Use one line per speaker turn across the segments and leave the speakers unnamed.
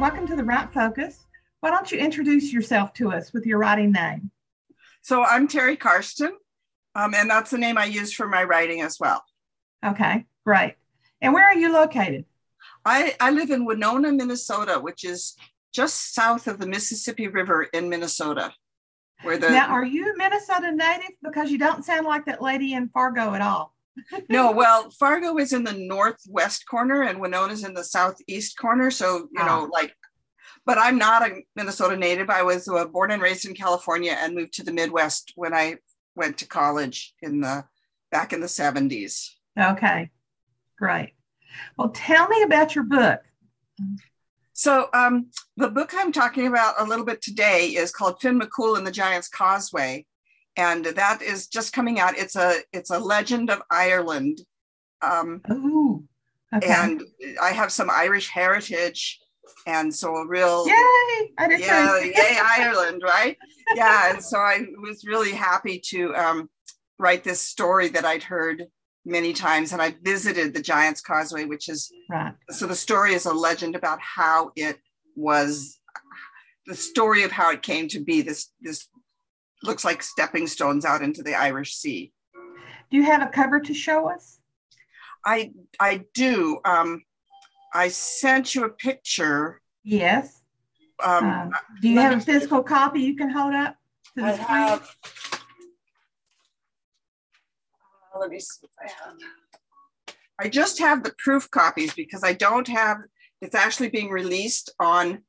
welcome to the Write Focus. Why don't you introduce yourself to us with your writing name?
So I'm Terri Karsten, um, and that's the name I use for my writing as well.
Okay, great. And where are you located?
I, I live in Winona, Minnesota, which is just south of the Mississippi River in Minnesota.
Where the now, are you Minnesota native? Because you don't sound like that lady in Fargo at all.
No, well, Fargo is in the northwest corner and Winona's in the southeast corner. So, you know, ah. like, but I'm not a Minnesota native. I was uh, born and raised in California and moved to the Midwest when I went to college in the back in the 70s.
Okay, great. Well, tell me about your book.
So, um, the book I'm talking about a little bit today is called Finn McCool and the Giant's Causeway and that is just coming out. It's a it's a legend of Ireland. Um,
Ooh,
okay. And I have some Irish heritage, and so a real
yay,
yeah, yay Ireland, right? Yeah, and so I was really happy to um, write this story that I'd heard many times, and I visited the Giant's Causeway, which is
right.
So the story is a legend about how it was the story of how it came to be this this looks like stepping stones out into the Irish Sea.
Do you have a cover to show us?
I I do. Um, I sent you a picture.
Yes. Um, uh, do you have a physical copy you can hold up to the I screen? Have,
uh, let me see if I have. I just have the proof copies because I don't have. It's actually being released on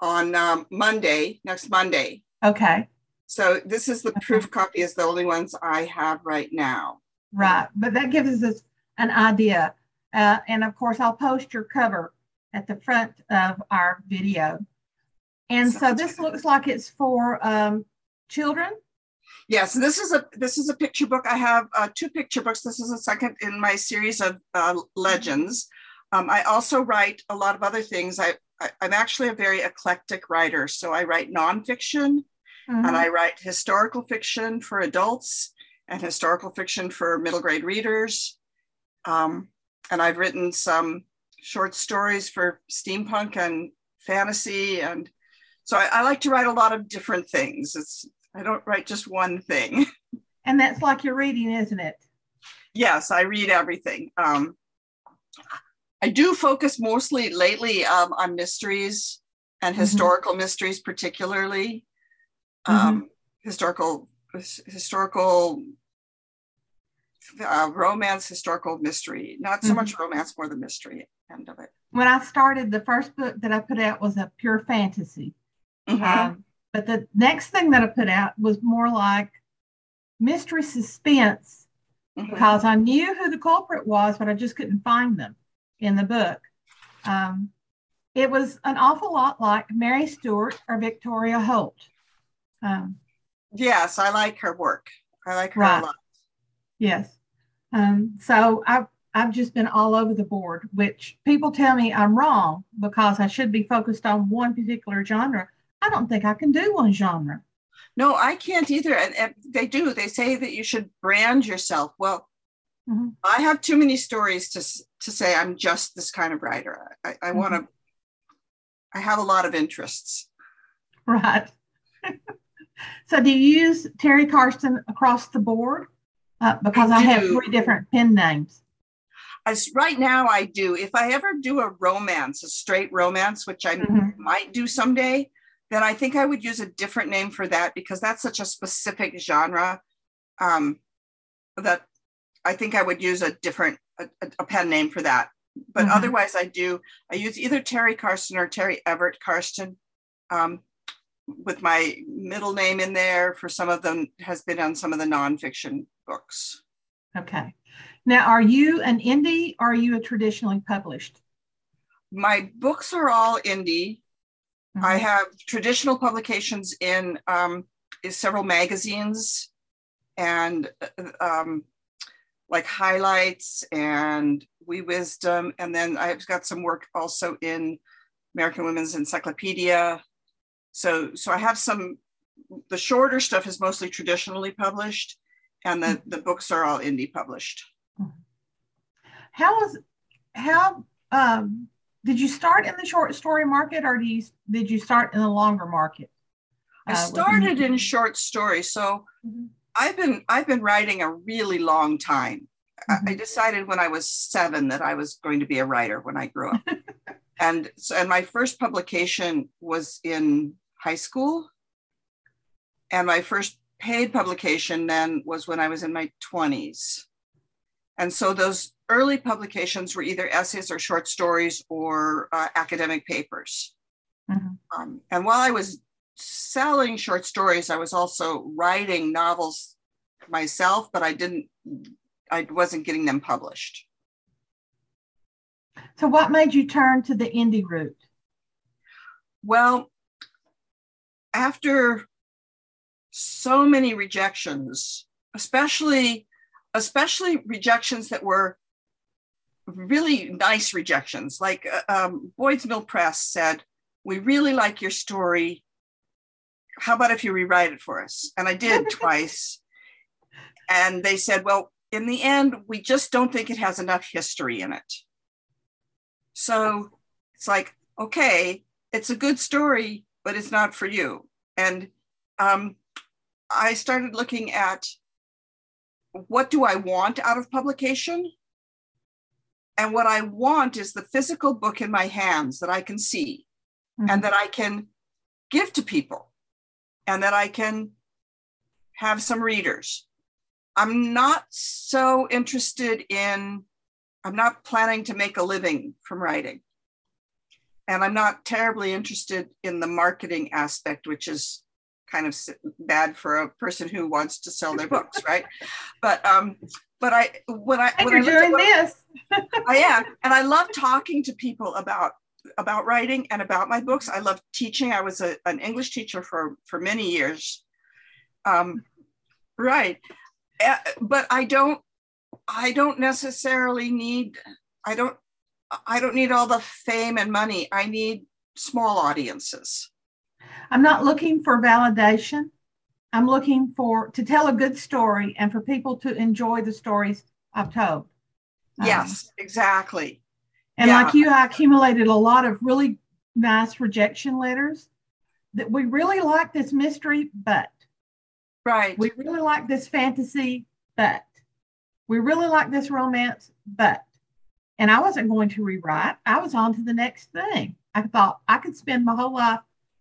on um, Monday, next Monday.
Okay.
So this is the proof copy is the only ones I have right now.
Right, but that gives us an idea. Uh, and of course, I'll post your cover at the front of our video. And so this looks like it's for um, children.
Yes, this is a this is a picture book. I have uh, two picture books. This is a second in my series of uh, legends. Um, I also write a lot of other things. I, I I'm actually a very eclectic writer. So I write nonfiction, Mm-hmm. And I write historical fiction for adults and historical fiction for middle grade readers. Um, and I've written some short stories for steampunk and fantasy. And so I, I, like to write a lot of different things. It's I don't write just one thing.
And that's like you're reading, isn't it?
Yes, I read everything. Um, I do focus mostly lately um, on mysteries and mm-hmm. historical mm-hmm. mysteries, particularly um, mm-hmm. historical historical uh, romance, historical mystery. Not so mm-hmm. much romance, more the mystery end of it.
When I started, the first book that I put out was a pure fantasy. Mm-hmm. Um, but the next thing that I put out was more like mystery suspense mm-hmm. because I knew who the culprit was, but I just couldn't find them in the book. Um, it was an awful lot like Mary Stewart or Victoria Holt.
Um, yes, I like her work. I like her right. a lot.
Yes. Um, so I've I've just been all over the board, which people tell me I'm wrong because I should be focused on one particular genre. I don't think I can do one genre.
No, I can't either. And, and they do. They say that you should brand yourself. Well, mm-hmm. I have too many stories to to say I'm just this kind of writer. I, I mm-hmm. want to. I have a lot of interests.
Right. So do you use Terri Karsten across the board? Uh, because I, I have three different pen names.
As right now, I do. If I ever do a romance, a straight romance, which I mm-hmm. might do someday, then I think I would use a different name for that because that's such a specific genre um, that I think I would use a different a, a pen name for that. But mm-hmm. otherwise, I do. I use either Terri Karsten or Terri Everett Karsten. Um, with my middle name in there for some of them has been on some of the nonfiction books.
Okay. Now, are you an indie or are you a traditionally published?
My books are all indie. Mm-hmm. I have traditional publications in um, several magazines and um, like highlights and Wee Wisdom. And then I've got some work also in American Women's Encyclopedia so, so I have some, the shorter stuff is mostly traditionally published and the, the books are all indie published.
How is, how um, did you start in the short story market or do you, did you start in the longer market?
I uh, started in short story. So mm-hmm. I've been I've been writing a really long time. Mm-hmm. I decided when I was seven that I was going to be a writer when I grew up. and so and my first publication was in high school. And my first paid publication then was when I was in my 20s. And so those early publications were either essays or short stories or uh, academic papers. Mm-hmm. Um, and while I was selling short stories, I was also writing novels myself, but I didn't, I wasn't getting them published.
So, what made you turn to the indie route?
Well, after so many rejections, especially especially rejections that were really nice rejections. Like uh, um, Boyd's Mill Press said, "We really like your story. How about if you rewrite it for us?" And I did twice. And they said, "Well, in the end, we just don't think it has enough history in it." So it's like, okay, it's a good story, but it's not for you. And um, I started looking at what do I want out of publication? And what I want is the physical book in my hands that I can see mm-hmm. and that I can give to people and that I can have some readers. I'm not so interested in, I'm not planning to make a living from writing. And I'm not terribly interested in the marketing aspect, which is kind of bad for a person who wants to sell their books, right? But um, but I when I
when you're I doing this,
I am, and I love talking to people about about writing and about my books. I love teaching. I was a, an English teacher for for many years. Um, right, uh, but I don't I don't necessarily need I don't I don't need all the fame and money. I need small audiences.
I'm not looking for validation. I'm looking for to tell a good story and for people to enjoy the stories I've told.
Um, yes, exactly.
And yeah. like you, I accumulated a lot of really nice rejection letters that we really like this mystery, but
right.
We really like this fantasy, but we really like this romance, but and I wasn't going to rewrite. I was on to the next thing. I thought I could spend my whole life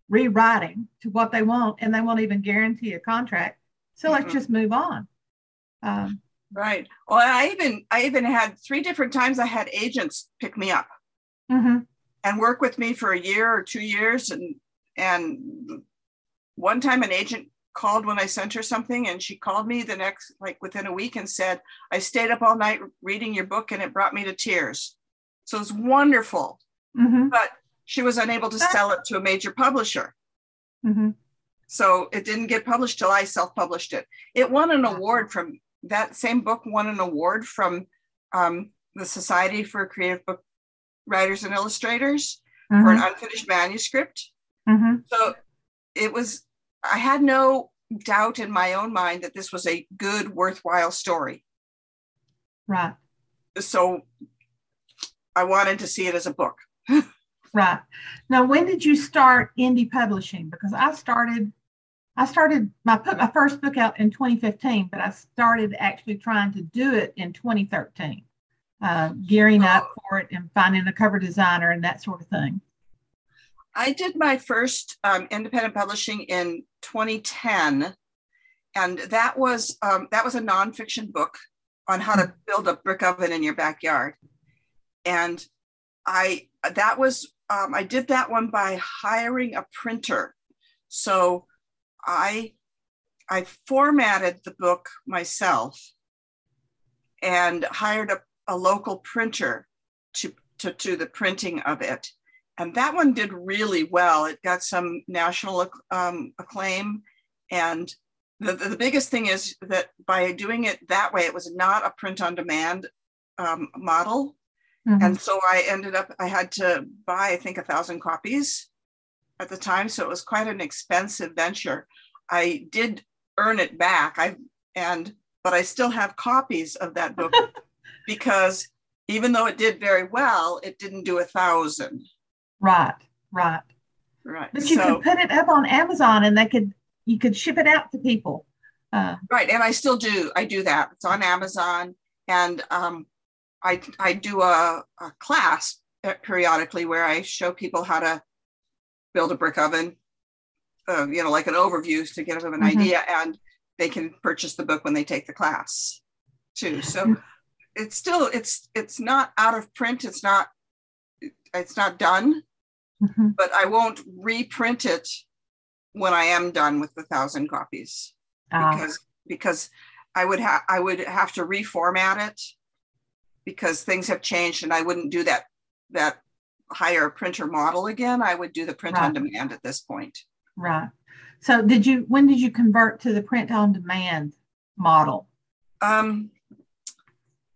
rewriting to what they want and they won't even guarantee a contract. So mm-hmm. let's just move on.
Um, right. Well, I even I even had three different times I had agents pick me up mm-hmm. and work with me for a year or two years. And and one time an agent called when I sent her something and she called me the next like within a week and said, I stayed up all night reading your book and it brought me to tears. So it's wonderful. Mm-hmm. But she was unable to sell it to a major publisher. Mm-hmm. So it didn't get published till I self published it. It won an award from that same book, won an award from um, the Society for Creative Book Writers and Illustrators mm-hmm. for an mm-hmm. unfinished manuscript. Mm-hmm. So it was, I had no doubt in my own mind that this was a good, worthwhile story.
Right.
So I wanted to see it as a book.
Right. Now, when did you start indie publishing? Because I started, I started, I put my first book out in 2015, but I started actually trying to do it in 2013, uh, gearing up oh. for it and finding a cover designer and that sort of thing.
I did my first um, independent publishing in 2010, and that was um, that was a nonfiction book on how to build a brick oven in your backyard, and I that was um, I did that one by hiring a printer. So I I formatted the book myself and hired a, a local printer to, to to the printing of it. And that one did really well. It got some national um, acclaim. And the, the biggest thing is that by doing it that way, it was not a print on demand um, model. Mm-hmm. And so I ended up, I had to buy, I think, a thousand copies at the time. So it was quite an expensive venture. I did earn it back. I and but I still have copies of that book because even though it did very well, it didn't do a thousand.
Right, right.
Right.
But you
so,
could put it up on Amazon and they could you could ship it out to people. Uh,
right, and I still do. I do that. It's on Amazon, and um, I I do a, a class periodically where I show people how to build a brick oven, uh, you know, like an overview to give them an mm-hmm. idea, and they can purchase the book when they take the class, too. So it's still it's it's not out of print. It's not it's not done, mm-hmm. but I won't reprint it when I am done with the thousand copies uh. because because I would have I would have to reformat it because things have changed and I wouldn't do that that hire a printer model again. I would do the print right. on demand at this point.
Right. So did you when did you convert to the print on demand model?
Um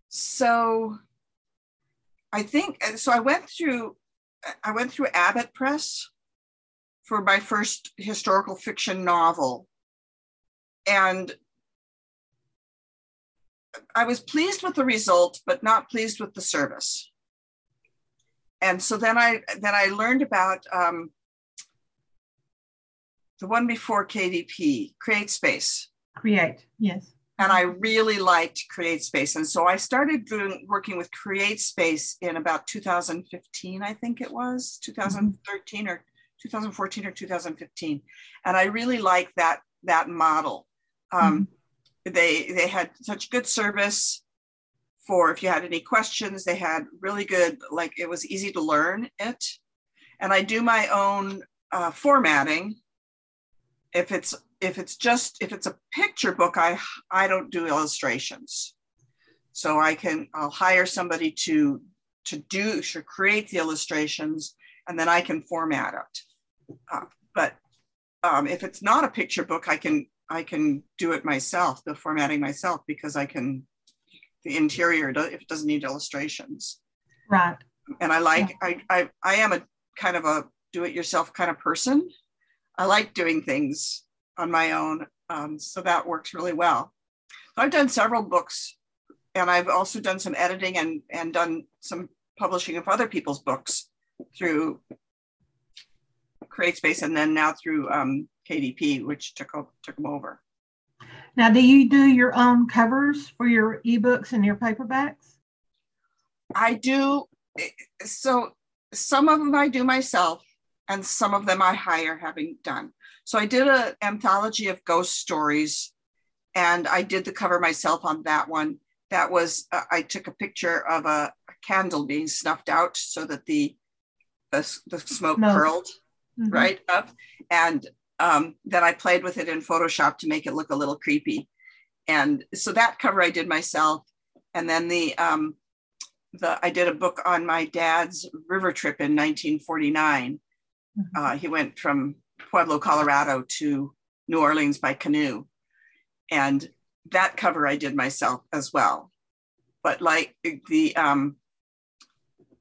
so I think so I went through I went through Abbott Press for my first historical fiction novel. And I was pleased with the result, but not pleased with the service. And so then I then I learned about um, the one before KDP, Create Space.
Create, yes.
And I really liked Create Space, and so I started doing working with Create Space in about 2015, I think it was 2013 mm-hmm. or 2014 or 2015, and I really liked that that model. Um, mm-hmm they they had such good service for if you had any questions they had really good like it was easy to learn it and i do my own uh, formatting if it's if it's just if it's a picture book i i don't do illustrations so i can i'll hire somebody to to do to create the illustrations and then i can format it uh, but um, if it's not a picture book i can I can do it myself, the formatting myself, because I can, the interior, if it doesn't need illustrations.
Right.
And I like, yeah. I, I, I am a kind of a do it yourself kind of person. I like doing things on my own. Um, so that works really well. So I've done several books and I've also done some editing and, and done some publishing of other people's books through CreateSpace and then now through um, KDP, which took took them over.
Now, do you do your own covers for your ebooks and your paperbacks?
I do. So some of them I do myself, and some of them I hire having done. So I did an anthology of ghost stories, and I did the cover myself on that one. That was uh, I took a picture of a, a, candle being snuffed out so that the the, the smoke no. curled mm-hmm. right up, and um, that I played with it in Photoshop to make it look a little creepy. And so that cover I did myself. And then the, um, the I did a book on my dad's river trip in 1949. Mm-hmm. Uh, he went from Pueblo, Colorado to New Orleans by canoe. And that cover I did myself as well. But like the um,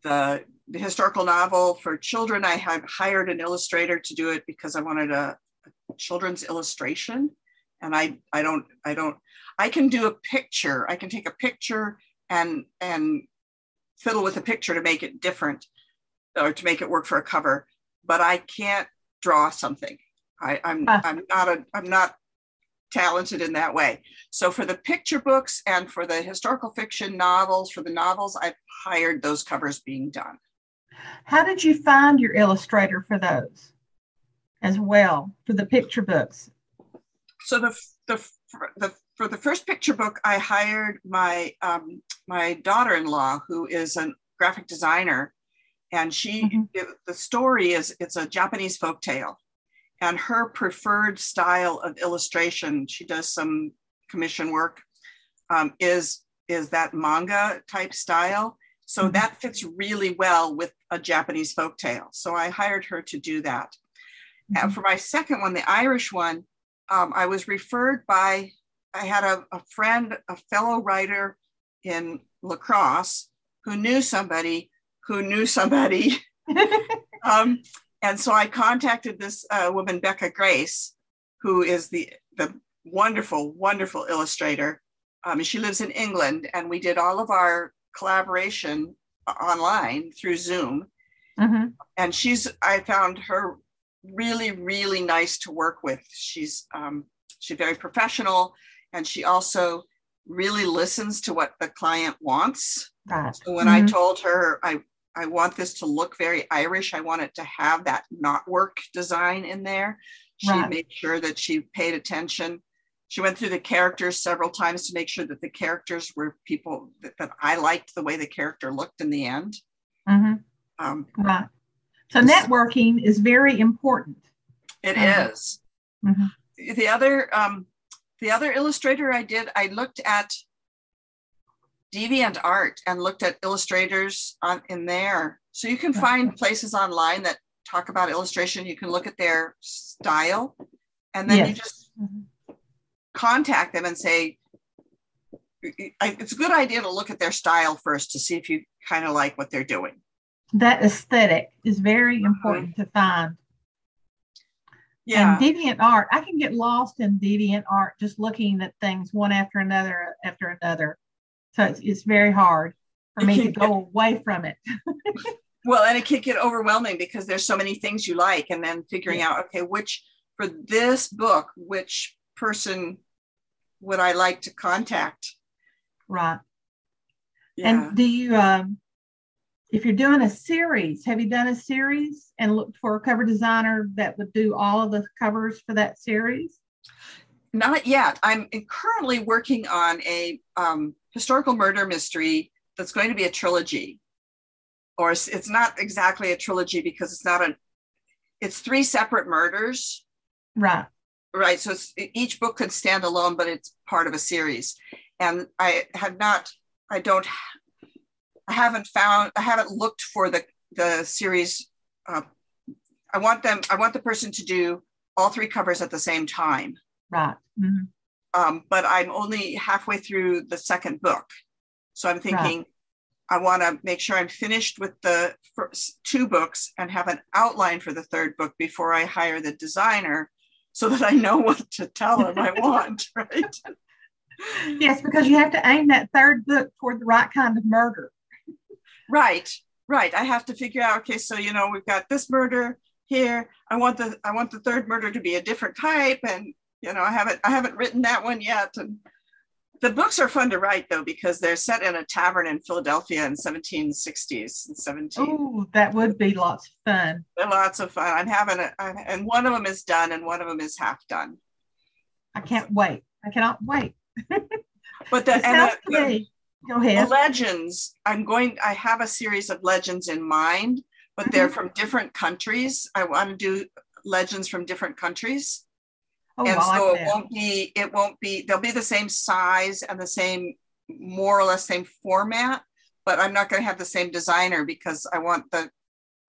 the the historical novel for children, I had hired an illustrator to do it because I wanted a, children's illustration and I I don't I don't I can do a picture. I can take a picture and and fiddle with a picture to make it different or to make it work for a cover, but I can't draw something. I, I'm huh. I'm not a I'm not talented in that way. So for the picture books and for the historical fiction novels, for the novels, I've hired those covers being done.
How did you find your illustrator for those? as well for the picture books?
So the the the for the first picture book, I hired my um, my daughter-in-law, who is a graphic designer, and she mm-hmm. it, the story is it's a Japanese folk tale, and her preferred style of illustration, she does some commission work, um, is is that manga type style. So mm-hmm. that fits really well with a Japanese folk tale. So I hired her to do that. Mm-hmm. for my second one, the Irish one, um, I was referred by, I had a, a friend, a fellow writer in La Crosse who knew somebody who knew somebody. um, and so I contacted this uh, woman, Becca Grace, who is the, the wonderful, wonderful illustrator. Um, she lives in England, and we did all of our collaboration online through Zoom.
Mhm.
And she's, I found her really, really nice to work with. She's, um, she's very professional and she also really listens to what the client wants.
Right.
So when I
Mhm.
told her I I want this to look very Irish, I want it to have that knotwork design in there. She
Right.
made sure that she paid attention. She went through the characters several times to make sure that the characters were people that, that I liked the way the character looked in the end.
Mhm.
Um,
Right. So networking is very important.
it
Mhm.
is.
Mhm.
The other um, the other illustrator I did, I looked at Deviant Art and looked at illustrators on in there. So you can find places online that talk about illustration. You can look at their style, and then you
Yes.
just
Mhm.
contact them and say, it's a good idea to look at their style first to see if you kind of like what they're doing.
That aesthetic is very
Mm-hmm.
important to find.
Yeah.
And deviant art, I can get lost in deviant art just looking at things one after another after another. So it's, it's very hard for me to go away from it.
Well, and it can get overwhelming because there's so many things you like, and then figuring out, okay, which for this book, which person would I like to contact?
Right.
Yeah.
And do you, um, if you're doing a series, have you done a series and looked for a cover designer that would do all of the covers for that series?
Not yet. I'm currently working on a um, historical murder mystery that's going to be a trilogy. Or it's, not exactly a trilogy because it's not a, it's three separate murders.
Right.
right so it's, each book could stand alone but it's part of a series and i have not i don't i haven't found i haven't looked for the the series uh, i want them i want the person to do all three covers at the same time
Right. Mhm.
Um, but i'm only halfway through the second book. So i'm thinking i want to make sure i'm finished with the first two books and have an outline for the third book before i hire the designer so that i know what to tell him i want right?
Yes, because you have to aim that third book toward the right kind of murder.
right right. I have to figure out okay so you know we've got this murder here. I want the i want the third murder to be a different type and you know i haven't i haven't written that one yet and the books are fun to write though because they're set in a tavern in philadelphia in 1760s and 17
Oh, that would be lots of fun.
they're lots of fun i'm having a I'm, and one of them is done and one of them is half done
I can't wait. I cannot wait.
but the, and the, the-.
Go
the
ahead.
legends i'm going i have a series of legends in mind but they're
Mhm.
from different countries i want to do legends from different countries
Oh,
and
I
so it won't be it won't be they'll be the same size and the same more or less same format but i'm not going to have the same designer because i want the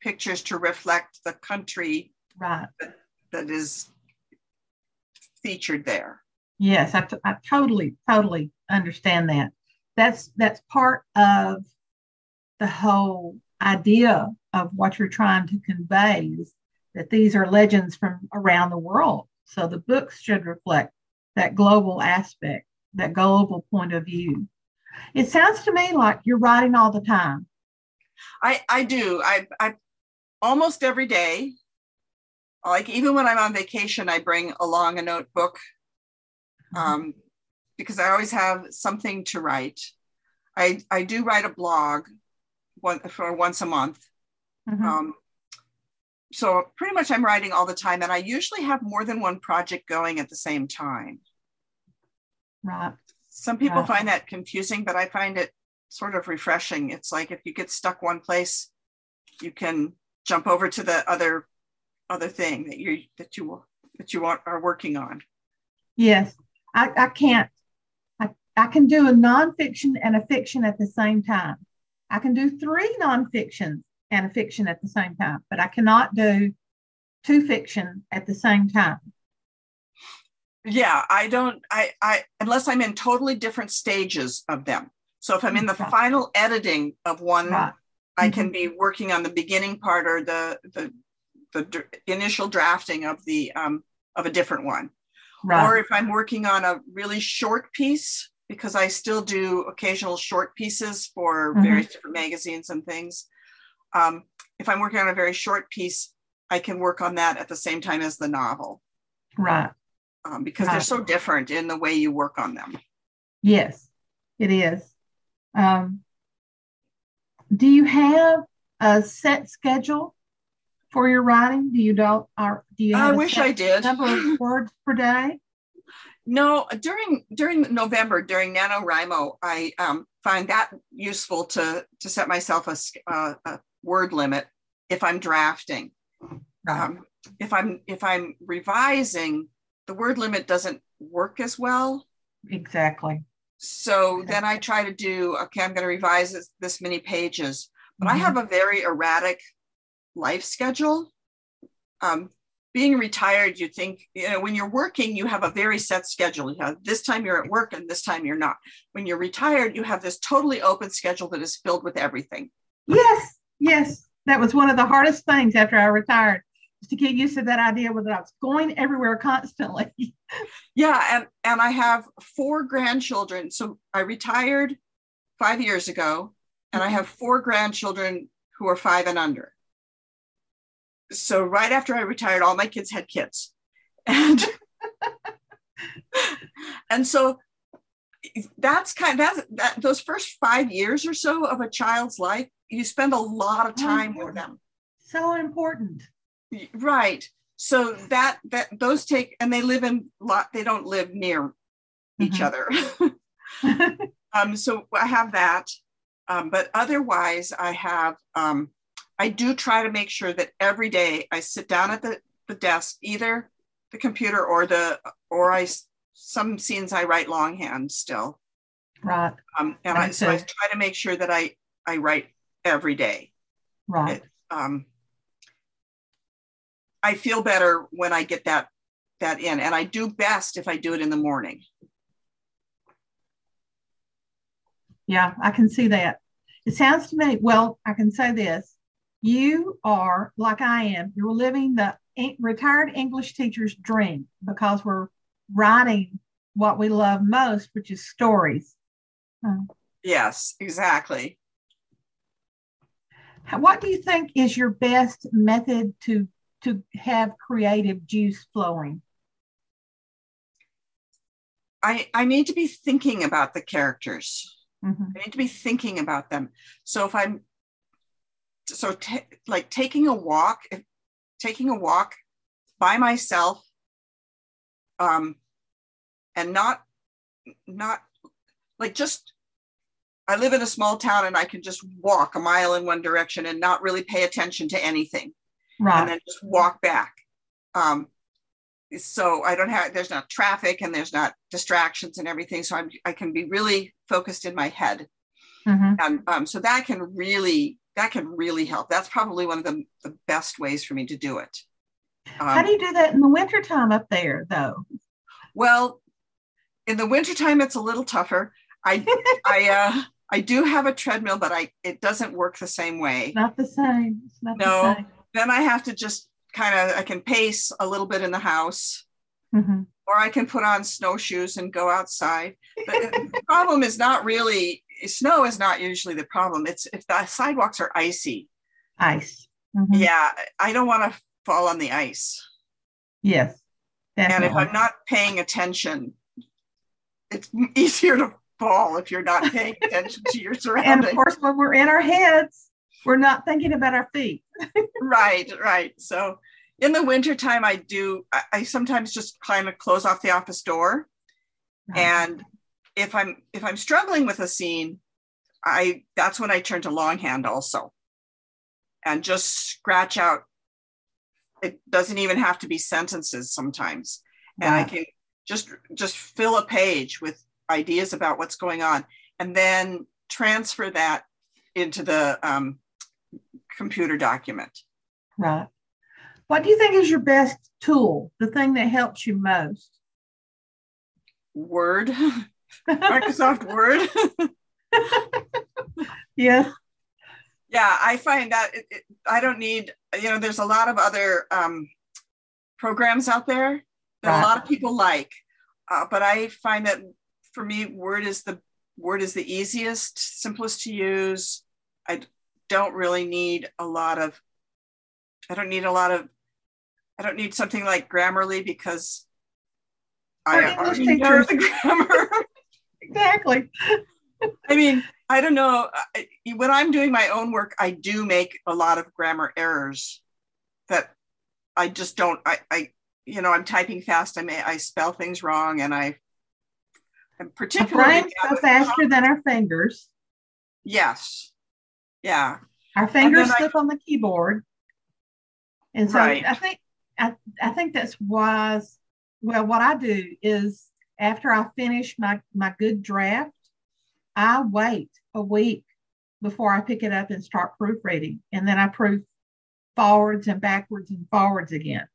pictures to reflect the country
Right.
that is featured there
Yes, I, I totally, totally understand that. That's that's part of the whole idea of what you're trying to convey is that these are legends from around the world. So the books should reflect that global aspect, that global point of view. It sounds to me like you're writing all the time.
i i do i i almost every day like even when i'm on vacation i bring along a notebook um, because I always have something to write. I, I do write a blog one, for once a month.
Mhm.
Um, so pretty much I'm writing all the time, and I usually have more than one project going at the same time.
right.
Some people
Right.
find that confusing, but I find it sort of refreshing. It's like if you get stuck one place, you can jump over to the other other thing that you that you that you are, are working on.
Yes, I, I can't. I, I can do a nonfiction and a fiction at the same time. I can do three nonfictions and a fiction at the same time, but I cannot do two fiction at the same time.
yeah i don't i i unless i'm in totally different stages of them so if i'm in the
Right.
final editing of one
Right.
i can be working on the beginning part or the the the initial drafting of the um of a different one
Right.
or if i'm working on a really short piece because I still do occasional short pieces for
Mhm.
various different magazines and things. Um, if I'm working on a very short piece, I can work on that at the same time as the novel
Right.
um, because they're so different in the way you work on them.
Yes, it is. Um, do you have a set schedule for your writing? Do you don't? Or do you?
I
Have a
wish
set
I did.
Number of words per day.
No, during during November during NaNoWriMo, I um, find that useful to to set myself a, uh, a word limit if I'm drafting. Um, if I'm if I'm revising, the word limit doesn't work as well.
exactly.
So then I try to do okay. I'm going to revise this, this many pages, but I
Mhm.
have a very erratic life schedule. Um, being retired, you think, you know, when you're working, you have a very set schedule. You have this time you're at work and this time you're not. When you're retired, you have this totally open schedule that is filled with everything.
Yes, yes. That was one of the hardest things after I retired, to get used to that idea that I was going everywhere constantly.
Yeah, and and I have four grandchildren. So I retired five years ago, and I have four grandchildren who are five and under. So right after I retired, all my kids had kids, and and so that's kind of that, that those first five years or so of a child's life, you spend a lot of time with them.
so important.
right so that that those take and they live in lot they don't live near each
Mhm.
other um so i have that um, but otherwise i have um i do try to make sure that every day i sit down at the, the desk either the computer or the or I some scenes i write longhand still
right,
um and i so i try to make sure that i i write every day
right.
um, I feel better when I get that that in, and I do best if I do it in the morning.
Yeah, I can see that. It sounds to me, well, I can say this. You are like I am. You're living the retired English teacher's dream because we're writing what we love most, which is stories. Um,
Yes, exactly.
What do you think is your best method to to have creative juice flowing?
I I need to be thinking about the characters.
Mhm.
I need to be thinking about them. So if I'm so ta like taking a walk, if taking a walk by myself, um, and not not like just I live in a small town and I can just walk a mile in one direction and not really pay attention to anything and then just walk back. Um, so I don't have there's not traffic and there's not distractions and everything. So I'm I can be really focused in my head.
Mhm.
And um, so that can really that can really help. That's probably one of the, the best ways for me to do it.
How
Um,
do you do that in the wintertime up there, though?
well, in the wintertime it's a little tougher. I I uh I do have a treadmill, but I it doesn't work the same way.
Not the same. It's not
No.
the same.
Then I have to just kind of I can pace a little bit in the house.
Mhm.
or I can put on snowshoes and go outside. But the problem is not really snow is not usually the problem. It's if the sidewalks are icy.
Ice. Mhm.
Yeah, I don't want to fall on the ice.
Yes.
And if I'm not paying attention, it's easier to fall if you're not paying attention to your surroundings.
and of course, when we're in our heads, we're not thinking about our feet.
right, right. So in the wintertime, I do, I, I sometimes just kind of close off the office door. and if i'm if i'm struggling with a scene i that's when i turn to longhand also and just scratch out it doesn't even have to be sentences sometimes and i can just just fill a page with ideas about what's going on and then transfer that into the um, computer document
Right. What do you think is your best tool? The thing that helps you most?
word microsoft word
yeah.
yeah i find that it, it, i don't need you know there's a lot of other um, programs out there that
Right.
a lot of people like uh, but i find that for me, Word is the Word is the easiest, simplest to use. I don't really need a lot of. I don't need a lot of. I don't need something like Grammarly because I already know the grammar.
exactly.
I mean, I don't know. When I'm doing my own work, I do make a lot of grammar errors that I just don't. I, I you know, I'm typing fast. I may I spell things wrong, and I.
I'm particularly. Our brains go faster than our fingers.
Yes. Yeah.
Our fingers slip I, on the keyboard, and so right. I think I, I think that's wise. Well, what I do is after I finish my my good draft, I wait a week before I pick it up and start proofreading. And then I proof forwards and backwards and forwards again.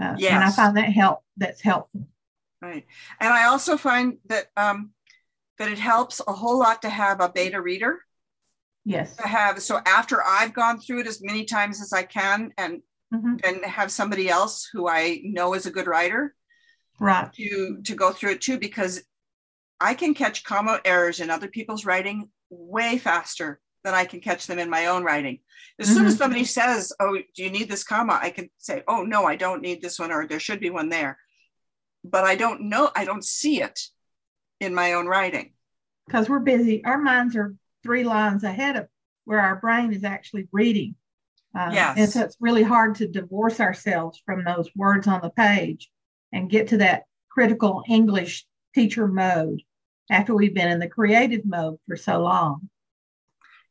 Uh, yes. And I find that help that's helpful.
Right. And I also find that um, that it helps a whole lot to have a beta reader.
Yes.
To have so after I've gone through it as many times as I can and mm-hmm. and have somebody else who I know is a good writer.
Right.
To to go through it too because I can catch comma errors in other people's writing way faster than I can catch them in my own writing. As mm-hmm. soon as mm-hmm. somebody says, Oh, do you need this comma? I can say, Oh, no, I don't need this one, or there should be one there. But I don't know, I don't see it in my own writing.
Because we're busy. Our minds are three lines ahead of where our brain is actually reading. Uh, yes. And so it's really hard to divorce ourselves from those words on the page and get to that critical English teacher mode after we've been in the creative mode for so long.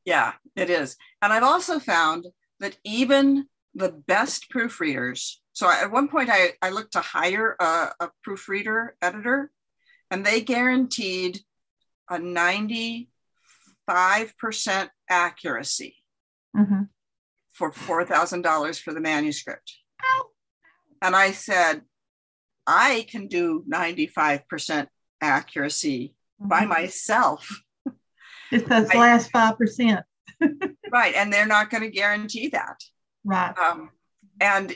Yeah, it is. And I've also found that even the best proofreaders, so at one point I, I looked to hire a, a proofreader editor, and they guaranteed a 95% accuracy mm-hmm. for $4,000 for the manuscript. And I said, I can do 95% accuracy mm-hmm. by myself.
It's those I, last 5%.
right. And they're not going to guarantee that.
Right.
Um, and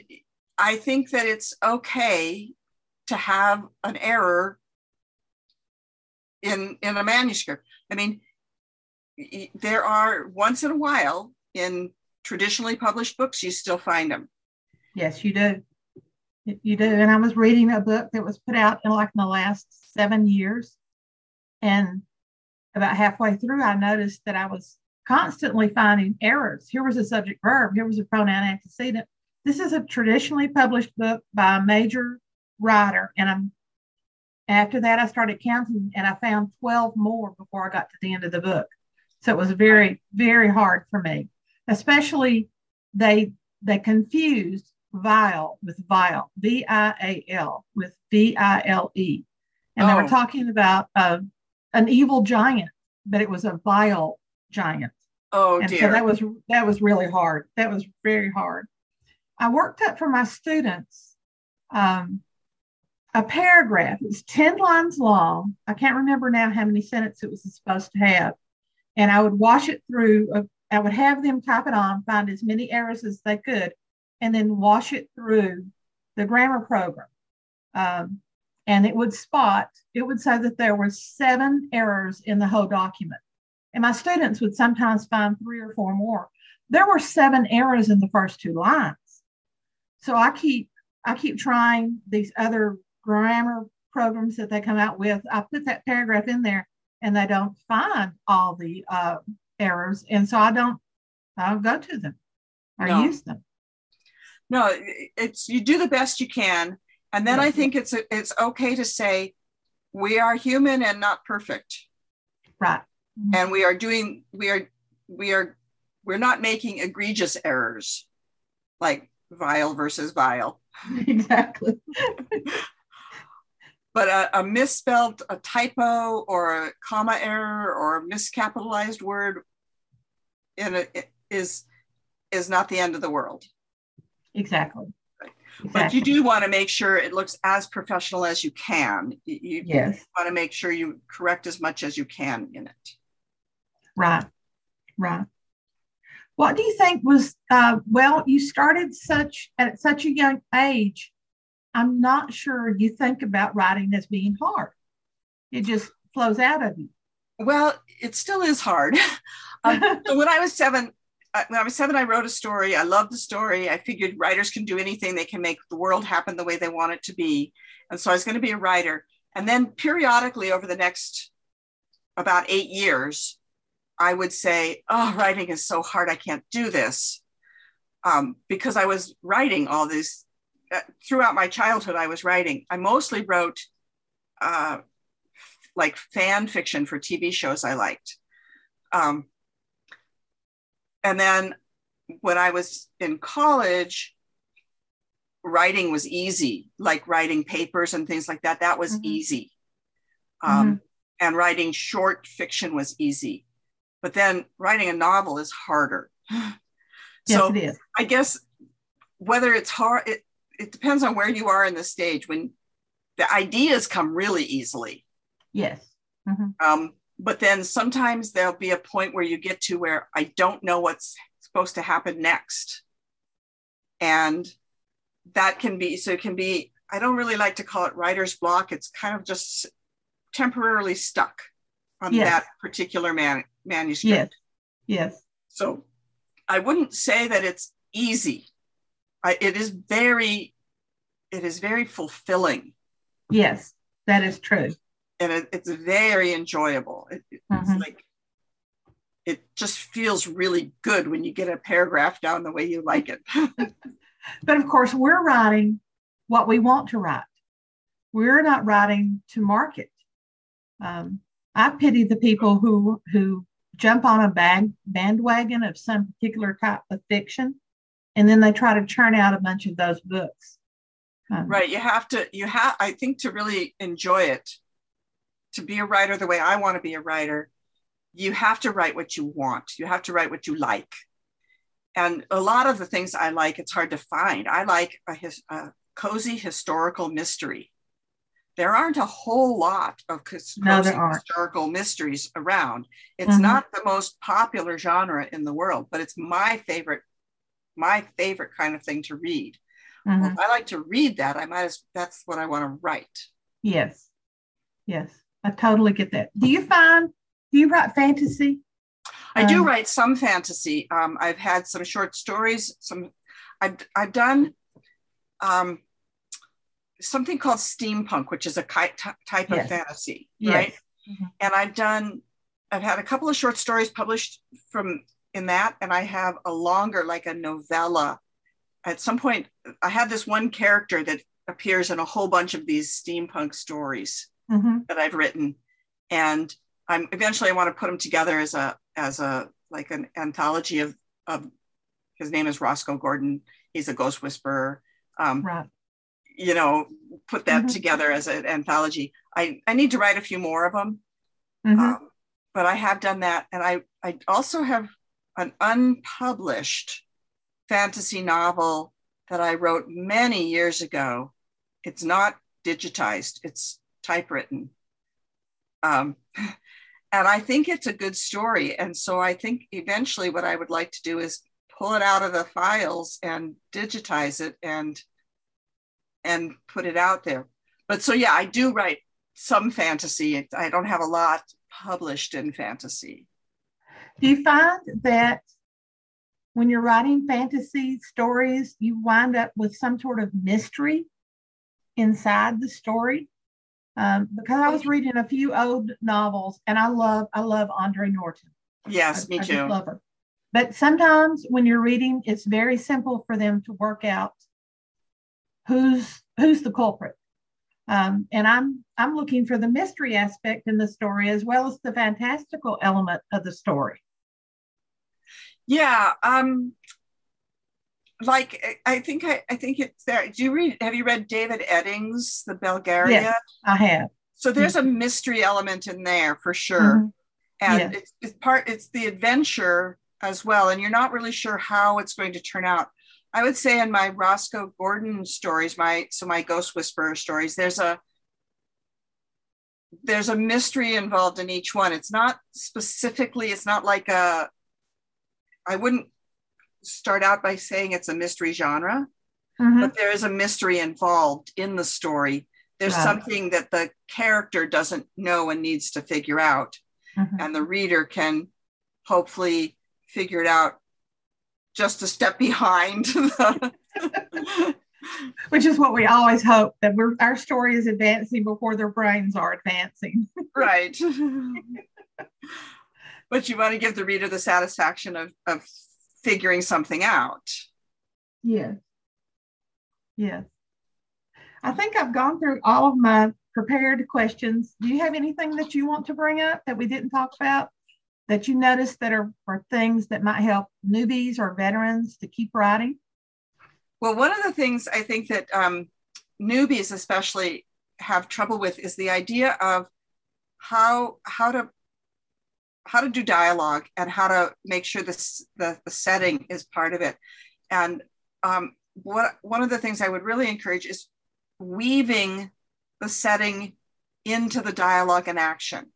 I think that it's okay to have an error in in a manuscript. I mean, there are once in a while in traditionally published books, you still find them.
Yes, you do. You do. And I was reading a book that was put out in like in the last seven years. And about halfway through, I noticed that I was constantly finding errors. Here was a subject verb, here was a pronoun antecedent. This is a traditionally published book by a major writer. And I'm after that, I started counting and I found 12 more before I got to the end of the book. So it was very, very hard for me, especially they they confused vial with vile, V I A L with V I L E. And oh. they were oh. talking about uh, an evil giant, but it was a vial giant.
Oh
and
dear.
So that was that was really hard. That was very hard. I worked up for my students um, a paragraph. It was 10 lines long. I can't remember now how many sentences it was supposed to have. And I would wash it through. Uh, I would have them type it on, find as many errors as they could, and then wash it through the grammar program. Um, and it would spot, it would say that there were seven errors in the whole document. And my students would sometimes find three or four more. There were seven errors in the first two lines. So I keep I keep trying these other grammar programs that they come out with. I put that paragraph in there and they don't find all the uh, errors. And so I don't I don't go to them or no. use them
no it's you do the best you can and then i think it's it's okay to say we are human and not perfect
right
mm-hmm. and we are doing we are we are we're not making egregious errors like vial versus vile
exactly
but a, a, misspelled a typo or a comma error or a miscapitalized word in a, is is not the end of the world
Exactly.
Exactly. But you do want to make sure it looks as professional as you can. You,
yes.
want to make sure you correct as much as you can in it.
Right, right. What do you think was, uh, well, you started such at such a young age. I'm not sure you think about writing as being hard. It just flows out of you.
Well, it still is hard. um, so when I was seven, uh, when I was seven, I wrote a story. I loved the story. I figured writers can do anything; they can make the world happen the way they want it to be. And so I was going to be a writer. And then periodically, over the next about eight years, I would say, "Oh, writing is so hard. I can't do this," um, because I was writing all this uh, throughout my childhood. I was writing. I mostly wrote uh, like fan fiction for TV shows I liked. Um, and then when I was in college, writing was easy, like writing papers and things like that. That was mm-hmm. easy. Um, mm-hmm. And writing short fiction was easy. But then writing a novel is harder. so yes, I guess whether it's hard, it, it depends on where you are in the stage. When the ideas come really easily.
Yes. Mm-hmm.
Um, but then sometimes there'll be a point where you get to where I don't know what's supposed to happen next. And that can be, so it can be, I don't really like to call it writer's block. It's kind of just temporarily stuck on yes. that particular man, manuscript.
Yes. Yes.
So I wouldn't say that it's easy. I, it is very, it is very fulfilling.
Yes, that is true
and it, it's very enjoyable. It, it's mm-hmm. like it just feels really good when you get a paragraph down the way you like it.
but of course, we're writing what we want to write. We're not writing to market. Um, I pity the people who who jump on a bag, bandwagon of some particular type of fiction, and then they try to churn out a bunch of those books.
Um, right. You have to. You have. I think to really enjoy it, to be a writer the way I want to be a writer, you have to write what you want. You have to write what you like. And a lot of the things I like, it's hard to find. I like a, his, a cozy historical mystery. There aren't a whole lot of no, historical mysteries around. It's mm-hmm. not the most popular genre in the world, but it's my favorite, my favorite kind of thing to read. Mm-hmm. Well, I like to read that. I might as that's what I want to write.
Yes. Yes. I totally get that. Do you find, do you write fantasy?
I do um, write some fantasy. Um, I've had some short stories. Some, I've, I've done um, something called steampunk, which is a type yes. of fantasy, yes. right? Mm-hmm. And I've done, I've had a couple of short stories published from in that, and I have a longer, like a novella. At some point, I had this one character that appears in a whole bunch of these steampunk stories mm-hmm. that I've written, and I'm eventually I want to put them together as a as a like an anthology of of his name is Roscoe Gordon. He's a ghost whisperer. Um, right. You know, put that mm-hmm. together as an anthology. I I need to write a few more of them, mm-hmm. um, but I have done that, and I I also have an unpublished fantasy novel that I wrote many years ago. It's not digitized. It's typewritten. Um, and I think it's a good story. And so I think eventually what I would like to do is pull it out of the files and digitize it and and put it out there. But so yeah, I do write some fantasy. I don't have a lot published in fantasy.
Do you find that when you're writing fantasy stories, you wind up with some sort of mystery inside the story? um, because I was reading a few old novels, and I love I love Andre Norton.
Yes,
I,
me too. love her.
But sometimes when you're reading, it's very simple for them to work out who's who's the culprit. Um, and I'm I'm looking for the mystery aspect in the story as well as the fantastical element of the story.
Yeah, um, like I think I, I think it's there. Do you read? Have you read David Eddings, The Belgariad?
Yes, I have.
So there's mm-hmm. a mystery element in there for sure, mm-hmm. and it's, it's part. It's the adventure as well, and you're not really sure how it's going to turn out. I would say in my Roscoe Gordon stories, my so my Ghost Whisperer stories, there's a there's a mystery involved in each one. It's not specifically. It's not like a. I wouldn't start out by saying it's a mystery genre, mm-hmm. but there is a mystery involved in the story there's right. something that the character doesn't know and needs to figure out mm-hmm. and the reader can hopefully figure it out just a step behind
which is what we always hope that we're our story is advancing before their brains are advancing.
Right. But you want to give the reader the satisfaction of, of figuring something out.
Yes. Yes. I think i've gone through all of my prepared questions. Do you have anything that you want to bring up that we didn't talk about that you notice that are, are things that might help newbies or veterans to keep writing
well, one of the things I think that um, newbies especially have trouble with is the idea of how how to how to do dialogue and how to make sure this the, the setting is part of it. And um, what one of the things I would really encourage is weaving the setting into the dialogue and action,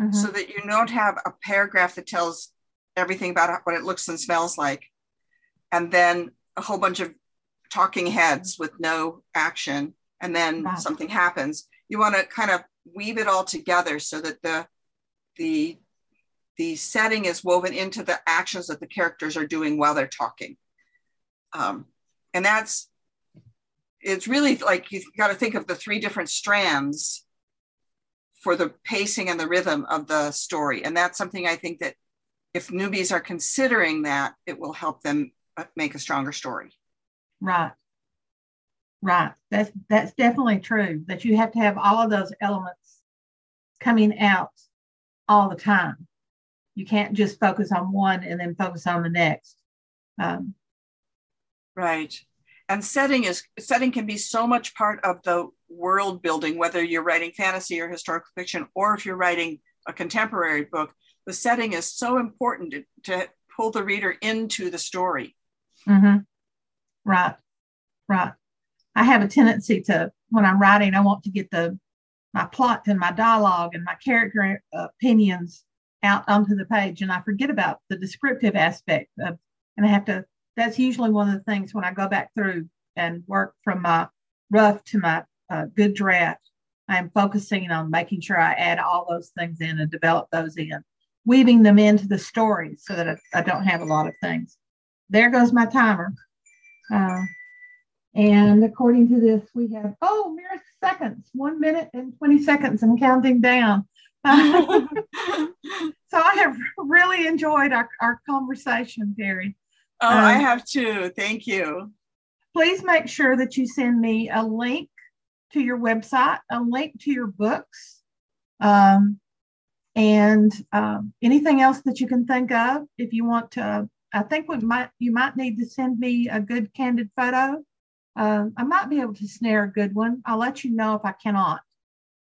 mm-hmm. so that you don't have a paragraph that tells everything about what it looks and smells like, and then a whole bunch of talking heads with no action and then wow. something happens you want to kind of weave it all together so that the the the setting is woven into the actions that the characters are doing while they're talking um, and that's it's really like you've got to think of the three different strands for the pacing and the rhythm of the story and that's something i think that if newbies are considering that it will help them uh, make a stronger story
Right. Right. That's that's definitely true. That you have to have all of those elements coming out all the time. You can't just focus on one and then focus on the next. Um,
right. And setting is setting can be so much part of the world building, whether you're writing fantasy or historical fiction, or if you're writing a contemporary book. The setting is so important to, to pull the reader into the story.
Mm-hmm. Right. Right. I have a tendency to, when I'm writing, I want to get the my plot and my dialogue and my character opinions out onto the page, and I forget about the descriptive aspect of. And I have to. That's usually one of the things when I go back through and work from my rough to my uh, good draft. I am focusing on making sure I add all those things in and develop those in, weaving them into the story so that I, I don't have a lot of things. There goes my timer. Uh, and according to this, we have, oh, mere seconds, one minute and 20 seconds I'm counting down. so I have really enjoyed our, our conversation, Terri.
Oh, um, I have too. Thank you.
Please make sure that you send me a link to your website, a link to your books, um, and um, anything else that you can think of. If you want to I think we might you might need to send me a good candid photo. Um, I might be able to snare a good one. I'll let you know if I cannot.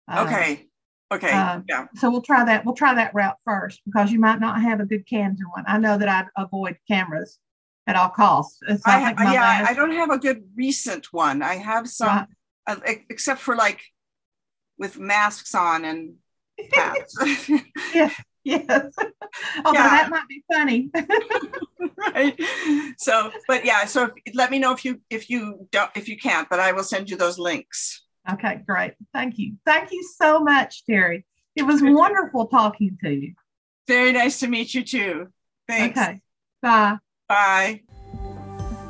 Uh, okay. Okay. Uh, yeah.
So we'll try that. We'll try that route first because you might not have a good candid one. I know that I'd avoid cameras at all costs.
I ha- yeah, last... I don't have a good recent one. I have some, right. uh, except for like with masks on and hats.
yeah. Yes. Although yeah. that might be funny.
right. So, but yeah, so if, let me know if you if you don't if you can't, but I will send you those links.
Okay, great. Thank you. Thank you so much, Terri. It was wonderful talking to you.
Very nice to meet you too. Thanks.
Okay. Bye.
Bye.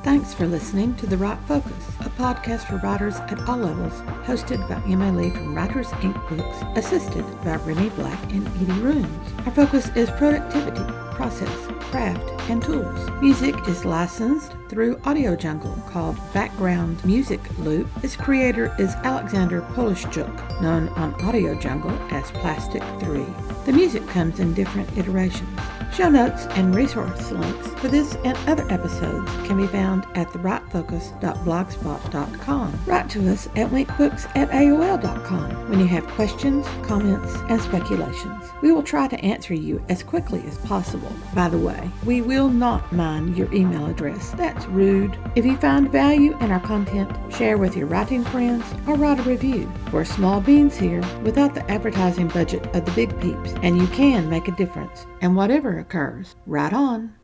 Thanks for listening to The Write Focus, a podcast for writers at all levels, hosted by Emma Lee from Writers Ink Books, assisted by Remy Black and Edie Runes. Our focus is productivity, process, craft, and tools. Music is licensed through Audio Jungle called Background Music Loop. Its creator is Alexander Polishchuk, known on Audio Jungle as Plastic 3. The music comes in different iterations. Show notes and resource links for this and other episodes can be found at thewritefocus.blogspot.com. Write to us at winkbooks at AOL.com when you have questions, comments, and speculations. We will try to answer you as quickly as possible. By the way, we will not mind your email address. That's rude. If you find value in our content, share with your writing friends or write a review. We're small beans here without the advertising budget of the big peeps, and you can make a difference. And whatever occurs, right on.